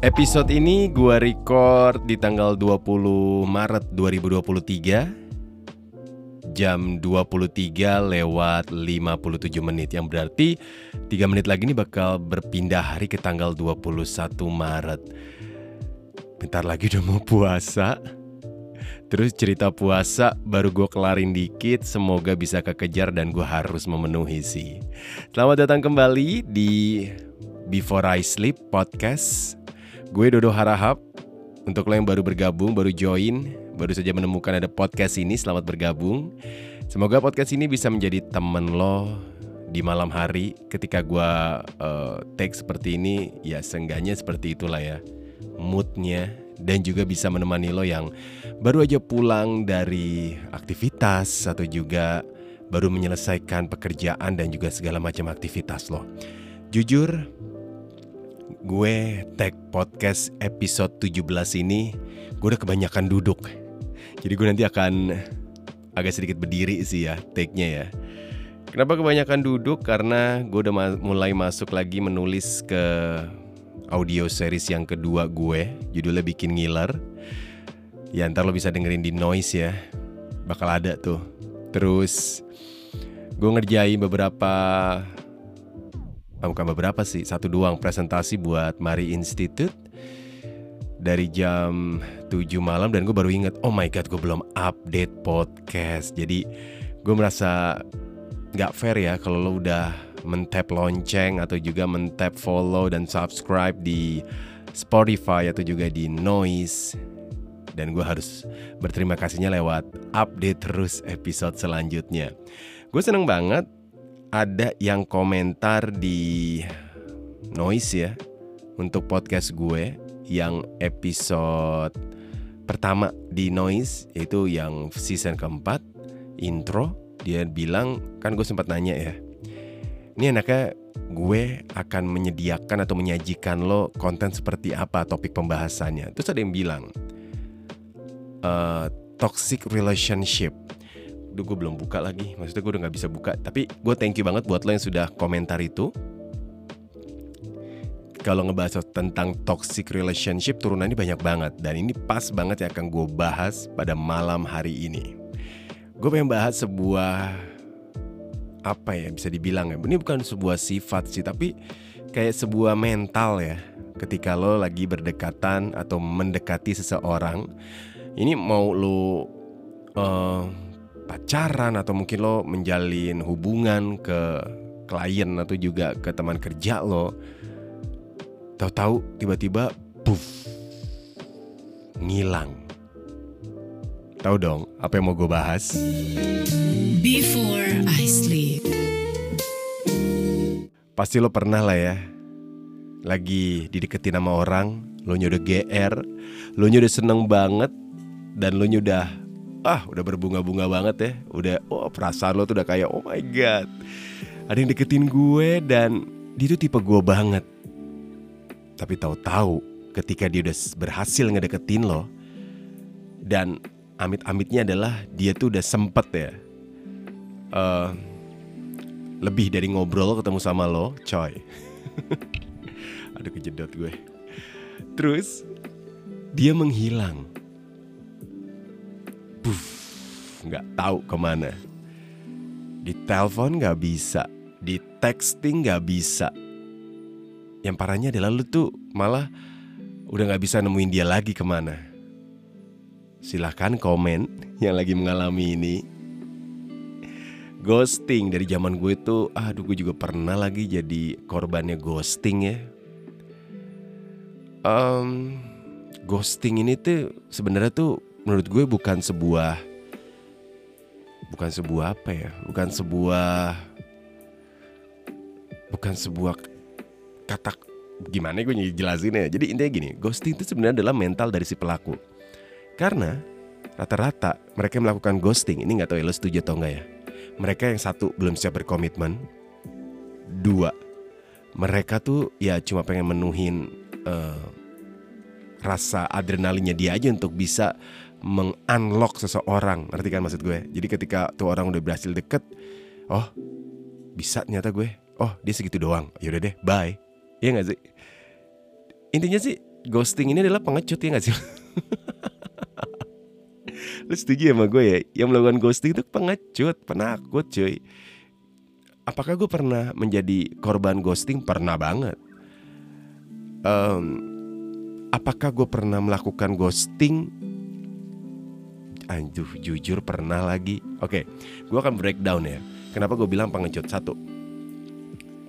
Episode ini gua record di tanggal 20 Maret 2023 Jam 23 lewat 57 menit. Yang berarti 3 menit lagi ini bakal berpindah hari ke tanggal 21 Maret. Bentar lagi udah mau puasa. Terus cerita puasa baru gue kelarin dikit Semoga bisa kekejar dan gue harus memenuhi sih. Selamat datang kembali di Before I Sleep Podcast Gue Dodo Harahap. Untuk lo yang baru bergabung, baru join Baru saja menemukan ada podcast ini, selamat bergabung. Semoga podcast ini bisa menjadi temen lo di malam hari Ketika gue uh, take seperti ini. Ya seenggaknya seperti itulah ya Moodnya. Dan juga bisa menemani lo yang baru aja pulang dari aktivitas Atau juga baru menyelesaikan pekerjaan dan juga segala macam aktivitas lo. Jujur, gue tag podcast episode 17 ini gue udah kebanyakan duduk. Jadi gue nanti akan agak sedikit berdiri sih ya tag-nya ya. Kenapa kebanyakan duduk? Karena gue udah mulai masuk lagi menulis ke audio series yang kedua gue Judulnya Bikin Ngiler Ya ntar lo bisa dengerin di Noise ya Bakal ada tuh Terus gue ngerjain beberapa bukan beberapa sih, satu doang presentasi buat Mari Institute dari jam 7 malam dan gue baru inget, oh my god gue belum update podcast. Jadi gue merasa nggak fair ya kalau lo udah mentap lonceng atau juga mentap follow dan subscribe di Spotify atau juga di Noise dan gue harus berterima kasihnya lewat update terus episode selanjutnya. Gue seneng banget ada yang komentar di Noise ya untuk podcast gue yang episode pertama di Noise itu yang season keempat intro. Dia bilang kan gue sempat nanya ya ini anaknya gue akan menyediakan atau menyajikan lo konten seperti apa topik pembahasannya? Terus ada yang bilang uh, toxic relationship Duh gue belum buka lagi. Maksudnya gue udah gak bisa buka. Tapi gue thank you banget buat lo yang sudah komentar itu. Kalau ngebahas tentang toxic relationship Turunannya banyak banget. Dan ini pas banget yang akan gue bahas pada malam hari ini. Gue pengen bahas sebuah Apa ya bisa dibilang ya. Ini bukan sebuah sifat sih Tapi kayak sebuah mental ya. Ketika lo lagi berdekatan Atau mendekati seseorang Ini mau lo uh, pacaran atau mungkin lo menjalin hubungan ke klien atau juga ke teman kerja lo tahu-tahu tiba-tiba puff ngilang. Tahu dong apa yang mau gue bahas? Before I sleep. Pasti lo pernah lah ya lagi dideketin sama orang lo udah GR lo udah seneng banget dan lo udah ah udah berbunga-bunga banget ya. Udah oh perasaan lo tuh udah kayak oh my god. Ada yang deketin gue dan dia tuh tipe gue banget. Tapi tahu-tahu ketika dia udah berhasil ngedeketin lo dan amit-amitnya adalah dia tuh udah sempet ya uh, lebih dari ngobrol ketemu sama lo coy. Aduh kejedot gue. Terus dia menghilang nggak tahu ke mana. Di telepon nggak bisa, di texting nggak bisa. Yang parahnya adalah lu tuh malah udah nggak bisa nemuin dia lagi ke mana. Silahkan komen yang lagi mengalami ini. Ghosting dari zaman gue tuh, aduh gue juga pernah lagi jadi korbannya ghosting ya. Um, ghosting ini tuh sebenarnya tuh menurut gue bukan sebuah bukan sebuah apa ya? Bukan sebuah bukan sebuah kata gimana gue jelasin ya? Jadi intinya gini ghosting itu sebenarnya adalah mental dari si pelaku. Karena rata-rata mereka melakukan ghosting ini nggak tahu ya lo setuju atau enggak ya? Mereka yang satu belum siap berkomitmen. Dua mereka tuh ya cuma pengen menuhin uh, rasa adrenalinnya dia aja untuk bisa mengunlock seseorang ngerti kan maksud gue jadi ketika tuh orang udah berhasil deket oh bisa ternyata gue oh dia segitu doang yaudah deh bye Iya gak sih intinya sih ghosting ini adalah pengecut ya gak sih? Lu setuju sama gue ya? Yang melakukan ghosting itu pengecut, penakut cuy. Apakah gue pernah menjadi korban ghosting? Pernah banget. Em, apakah gue pernah melakukan ghosting? Aduh, jujur pernah lagi. Oke, gue akan breakdown ya. Kenapa gue bilang pengecut? Satu,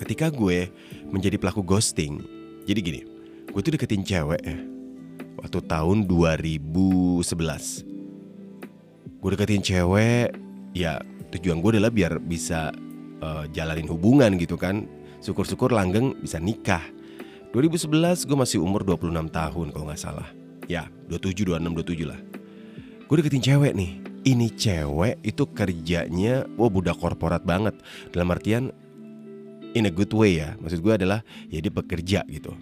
ketika gue menjadi pelaku ghosting, jadi gini, gue tuh deketin cewek ya. Waktu tahun 2011 Gue deketin cewek Ya tujuan gue adalah biar bisa eh, jalanin hubungan gitu kan Syukur-syukur langgeng bisa nikah 2011 gue masih umur 26 tahun kalau nggak salah Ya 27, 26, 27 lah Gue deketin cewek nih. Ini cewek itu kerjanya Wah budak korporat banget. Dalam artian In a good way ya. Maksud gue adalah Ya dia bekerja gitu.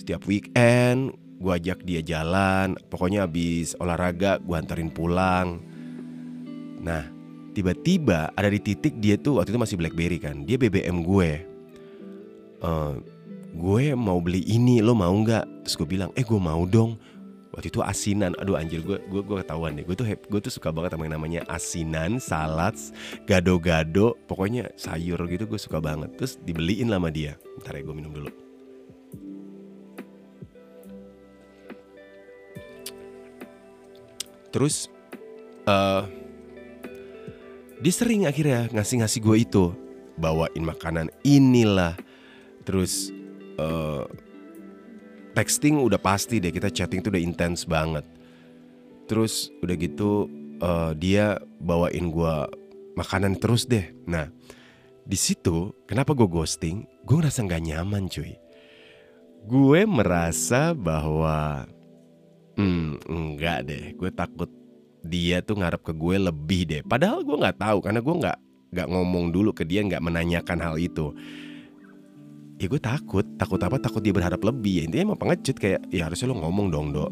Setiap weekend gue ajak dia jalan. Pokoknya habis olahraga gue anterin pulang. Nah tiba-tiba ada di titik dia tuh Waktu itu masih Blackberry kan Dia BBM gue. Eh, Gue mau beli ini lo mau nggak? Terus gue bilang eh gue mau dong Waktu itu asinan. Aduh anjir gue gue, gue ketahuan deh Gue tuh gue tuh suka banget sama yang namanya asinan Salad Gado-gado Pokoknya sayur gitu gue suka banget. Terus dibeliin lah sama dia. Ntar ya gue minum dulu. Terus eh dia sering akhirnya ngasih-ngasih gue itu. Bawain makanan inilah. Terus eh texting udah pasti deh kita chatting tuh udah intens banget. Terus udah gitu eh, dia bawain gue makanan terus deh. Nah di situ kenapa gue ghosting? Gue ngerasa nggak nyaman cuy. Gue merasa bahwa hmm enggak deh. Gue takut dia tuh ngarep ke gue lebih deh. Padahal gue nggak tahu karena gue nggak nggak ngomong dulu ke dia nggak menanyakan hal itu ya gue takut takut apa? Takut dia berharap lebih. Ya intinya emang pengecut kayak ya harusnya lo ngomong dong dok.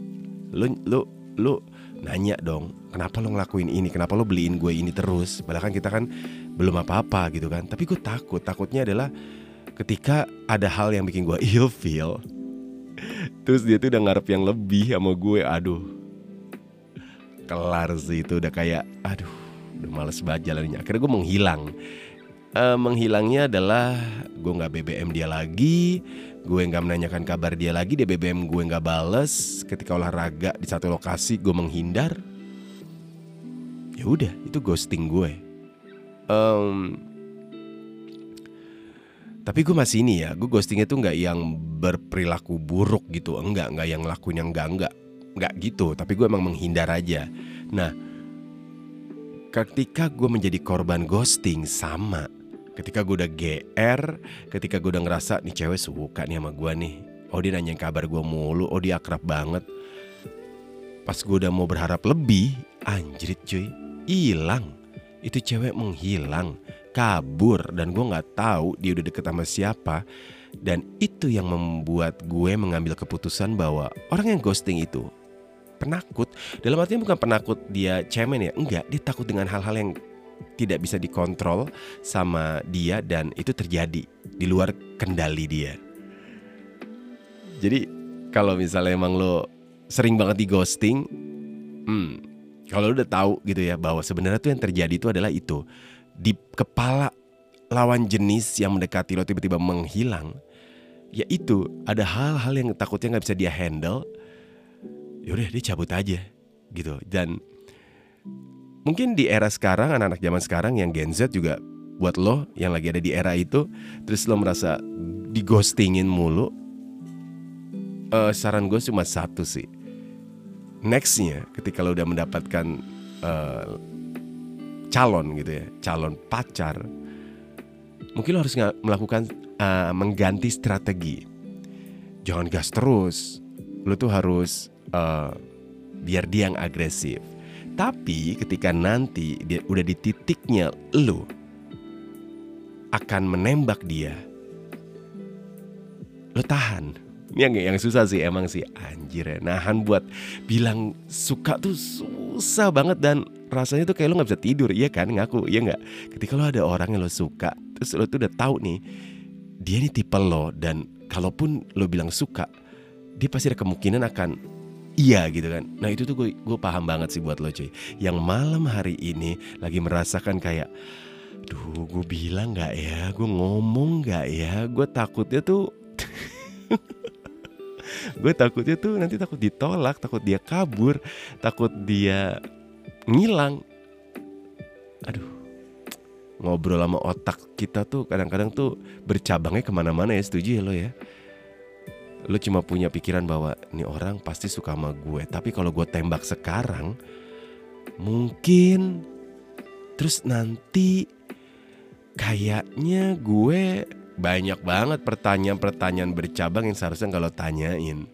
Lu lu lu nanya dong kenapa lo ngelakuin ini? Kenapa lo beliin gue ini terus? Padahal kan kita kan belum apa-apa gitu kan. Tapi gue takut takutnya adalah ketika ada hal yang bikin gue ilfeel terus dia tuh udah ngarep yang lebih sama gue. Aduh. Kelar sih itu udah kayak aduh udah males banget jalannya akhirnya gue menghilang Eh, menghilangnya adalah gue nggak BBM dia lagi gue nggak menanyakan kabar dia lagi dia BBM gue nggak bales. Ketika olahraga di satu lokasi gue menghindar. Ya udah itu ghosting gue. Em, tapi gue masih ini ya gue ghostingnya tuh nggak yang berperilaku buruk gitu. Enggak nggak yang lakuin yang enggak enggak nggak gitu. Tapi gue emang menghindar aja. Nah ketika gue menjadi korban ghosting sama ketika gue udah GR ketika gue udah ngerasa nih cewek suka nih sama gue nih. Oh dia nanyain kabar gue mulu. Oh dia akrab banget. Pas gue udah mau berharap lebih anjrit cuy hilang. Itu cewek menghilang kabur dan gue nggak tahu dia udah deket sama siapa. Dan itu yang membuat gue mengambil keputusan bahwa orang yang ghosting itu penakut. Dalam artinya bukan penakut dia cemen ya enggak dia takut dengan hal-hal yang tidak bisa dikontrol sama dia dan itu terjadi di luar kendali dia. Jadi kalau misalnya emang lo sering banget di ghosting hmm, kalau lo udah tahu gitu ya bahwa sebenarnya tuh yang terjadi itu adalah itu. Di kepala lawan jenis yang mendekati lo tiba-tiba menghilang ya itu ada hal-hal yang takutnya nggak bisa dia handle yaudah dia cabut aja gitu. Dan mungkin di era sekarang anak-anak zaman sekarang yang Gen Z juga buat lo yang lagi ada di era itu terus lo merasa di ghostingin mulu eh, saran gue cuma satu sih. Nextnya ketika lo udah mendapatkan eh, calon gitu ya calon pacar mungkin lo harus melakukan eh, mengganti strategi. Jangan gas terus. Lo tuh harus eh, biar dia yang agresif tapi ketika nanti dia udah di titiknya lo akan menembak dia. Lo tahan. Ini yang yang susah sih emang sih. Anjir ya nahan buat bilang suka tuh susah banget dan rasanya tuh kayak lo nggak bisa tidur iya kan? Ngaku iya nggak? Ketika lo ada orang yang lo suka terus lo tuh udah tahu nih dia ini tipe lo dan kalaupun lo bilang suka dia pasti ada kemungkinan akan iya gitu kan. Nah itu tuh gue gue paham banget sih buat lo cuy. Yang malam hari ini lagi merasakan kayak, duh gue bilang nggak ya, gue ngomong nggak ya, gue takutnya tuh. gue takutnya tuh nanti takut ditolak, takut dia kabur, takut dia ngilang. Aduh, ngobrol sama otak kita tuh kadang-kadang tuh bercabangnya ke mana-mana ya, setuju ya lo ya? Lo cuma punya pikiran bahwa ini orang pasti suka sama gue, tapi kalau gue tembak sekarang, mungkin terus nanti kayaknya gue banyak banget pertanyaan-pertanyaan bercabang yang seharusnya kalau tanyain.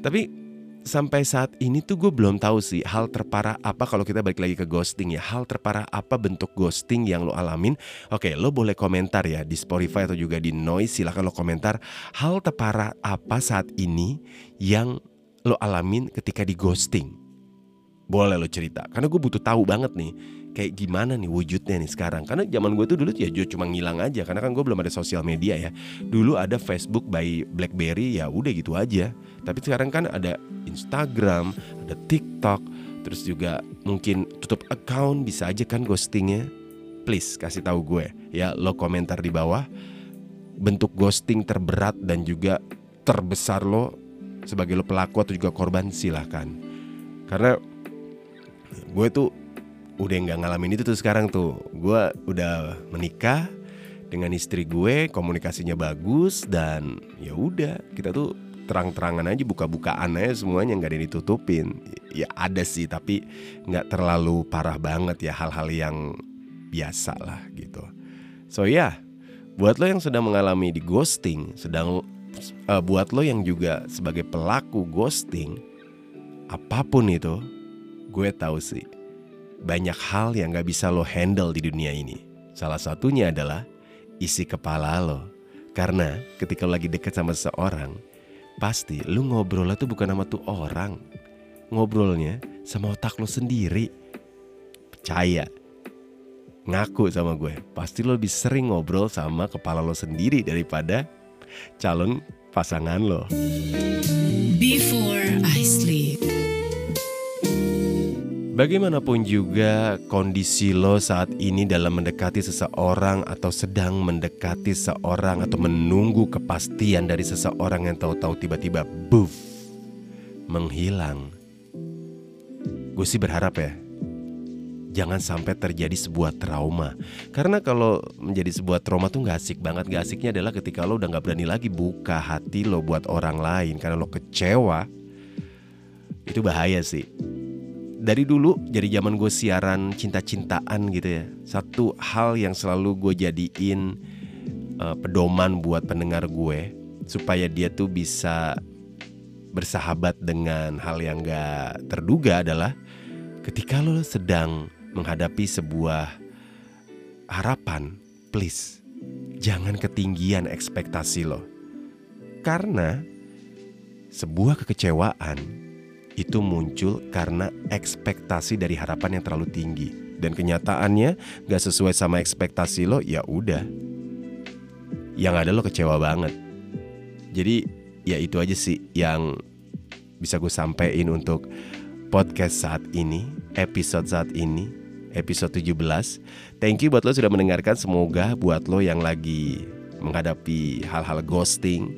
Tapi sampai saat ini tuh gue belum tahu sih hal terparah apa kalau kita balik lagi ke ghosting ya. Hal terparah apa bentuk ghosting yang lo alamin? Oke, lo boleh komentar ya di Spotify atau juga di Noise. Silahkan lo komentar hal terparah apa saat ini yang lo alamin ketika di ghosting. Boleh lo cerita, karena gue butuh tahu banget nih kayak gimana nih wujudnya nih sekarang? Karena zaman gue tuh dulu ya cuma ngilang aja karena kan gue belum ada sosial media ya. Dulu ada Facebook by BlackBerry ya udah gitu aja. Tapi sekarang kan ada Instagram ada TikTok terus juga mungkin tutup account bisa aja kan ghostingnya. Please kasih tahu gue ya lo komentar di bawah. Bentuk ghosting terberat dan juga terbesar lo sebagai lo pelaku atau juga korban silahkan. Karena gue tuh udah nggak ngalamin itu tuh sekarang tuh. Gue udah menikah dengan istri gue komunikasinya bagus dan ya udah kita tuh terang-terangan aja buka-bukaan aja semuanya nggak ada yang ditutupin. Ya ada sih tapi nggak terlalu parah banget ya hal-hal yang biasa lah gitu. So ya yeah, buat lo yang sedang mengalami di ghosting sedang uh, buat lo yang juga sebagai pelaku ghosting apa pun itu gue tahu sih banyak hal yang gak bisa lo handle di dunia ini. Salah satunya adalah isi kepala lo. Karena ketika lo lagi deket sama seseorang, pasti lo ngobrolnya tuh bukan sama tuh orang. Ngobrolnya sama otak lo sendiri. Percaya. Ngaku sama gue, pasti lo lebih sering ngobrol sama kepala lo sendiri daripada calon pasangan lo. Before I sleep. Bagaimanapun juga kondisi lo saat ini dalam mendekati seseorang atau sedang mendekati seorang atau menunggu kepastian dari seseorang yang tahu-tahu tiba-tiba buff menghilang. Gue sih berharap ya jangan sampai terjadi sebuah trauma. Karena kalau menjadi sebuah trauma tuh gak asik banget. Gak asiknya adalah ketika lo udah gak berani lagi buka hati lo buat orang lain. Karena lo kecewa itu bahaya sih dari dulu jadi zaman gue siaran cinta-cintaan gitu ya satu hal yang selalu gue jadiin uh, pedoman buat pendengar gue supaya dia tuh bisa bersahabat dengan hal yang gak terduga adalah ketika lo sedang menghadapi sebuah harapan please jangan ketinggian ekspektasi lo. Karena sebuah kekecewaan itu muncul karena ekspektasi dari harapan yang terlalu tinggi. Dan kenyataannya gak sesuai sama ekspektasi lo ya udah. Yang ada lo kecewa banget. Jadi ya itu aja sih yang bisa gue sampein untuk podcast saat ini episode saat ini episode 17 thank you buat lo sudah mendengarkan. Semoga buat lo yang lagi menghadapi hal-hal ghosting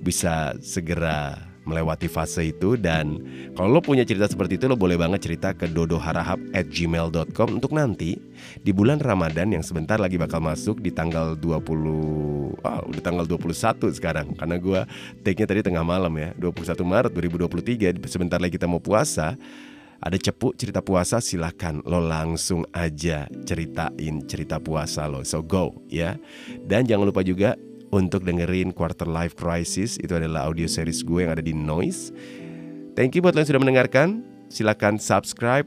bisa segera melewati fase itu dan kalau lo punya cerita seperti itu lo boleh banget cerita ke dodoharahap at gmail.com untuk nanti di bulan Ramadan yang sebentar lagi bakal masuk di tanggal 20 oh, udah tanggal 21 sekarang. Karena gue take-nya tadi tengah malam ya 21 Maret 2023 sebentar lagi kita mau puasa. Ada cepu cerita puasa silahkan lo langsung aja ceritain cerita puasa lo. So go ya. Dan jangan lupa juga untuk dengerin Quarter Life Crisis itu adalah audio series gue yang ada di Noise. Thank you buat lo yang sudah mendengarkan. Silakan subscribe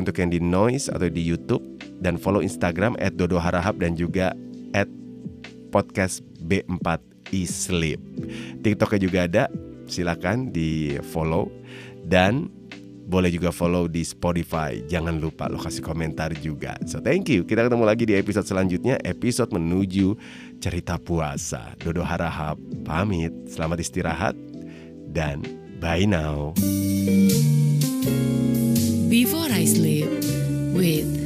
untuk yang di Noise atau di YouTube dan follow Instagram @dodoharahap dan juga podcast B4 Sleep. TikToknya juga ada, silakan di follow dan boleh juga follow di Spotify. Jangan lupa lo kasih komentar juga. So thank you. Kita ketemu lagi di episode selanjutnya, episode menuju cerita puasa. Dodo Harahap pamit. Selamat istirahat dan bye now. Before I sleep with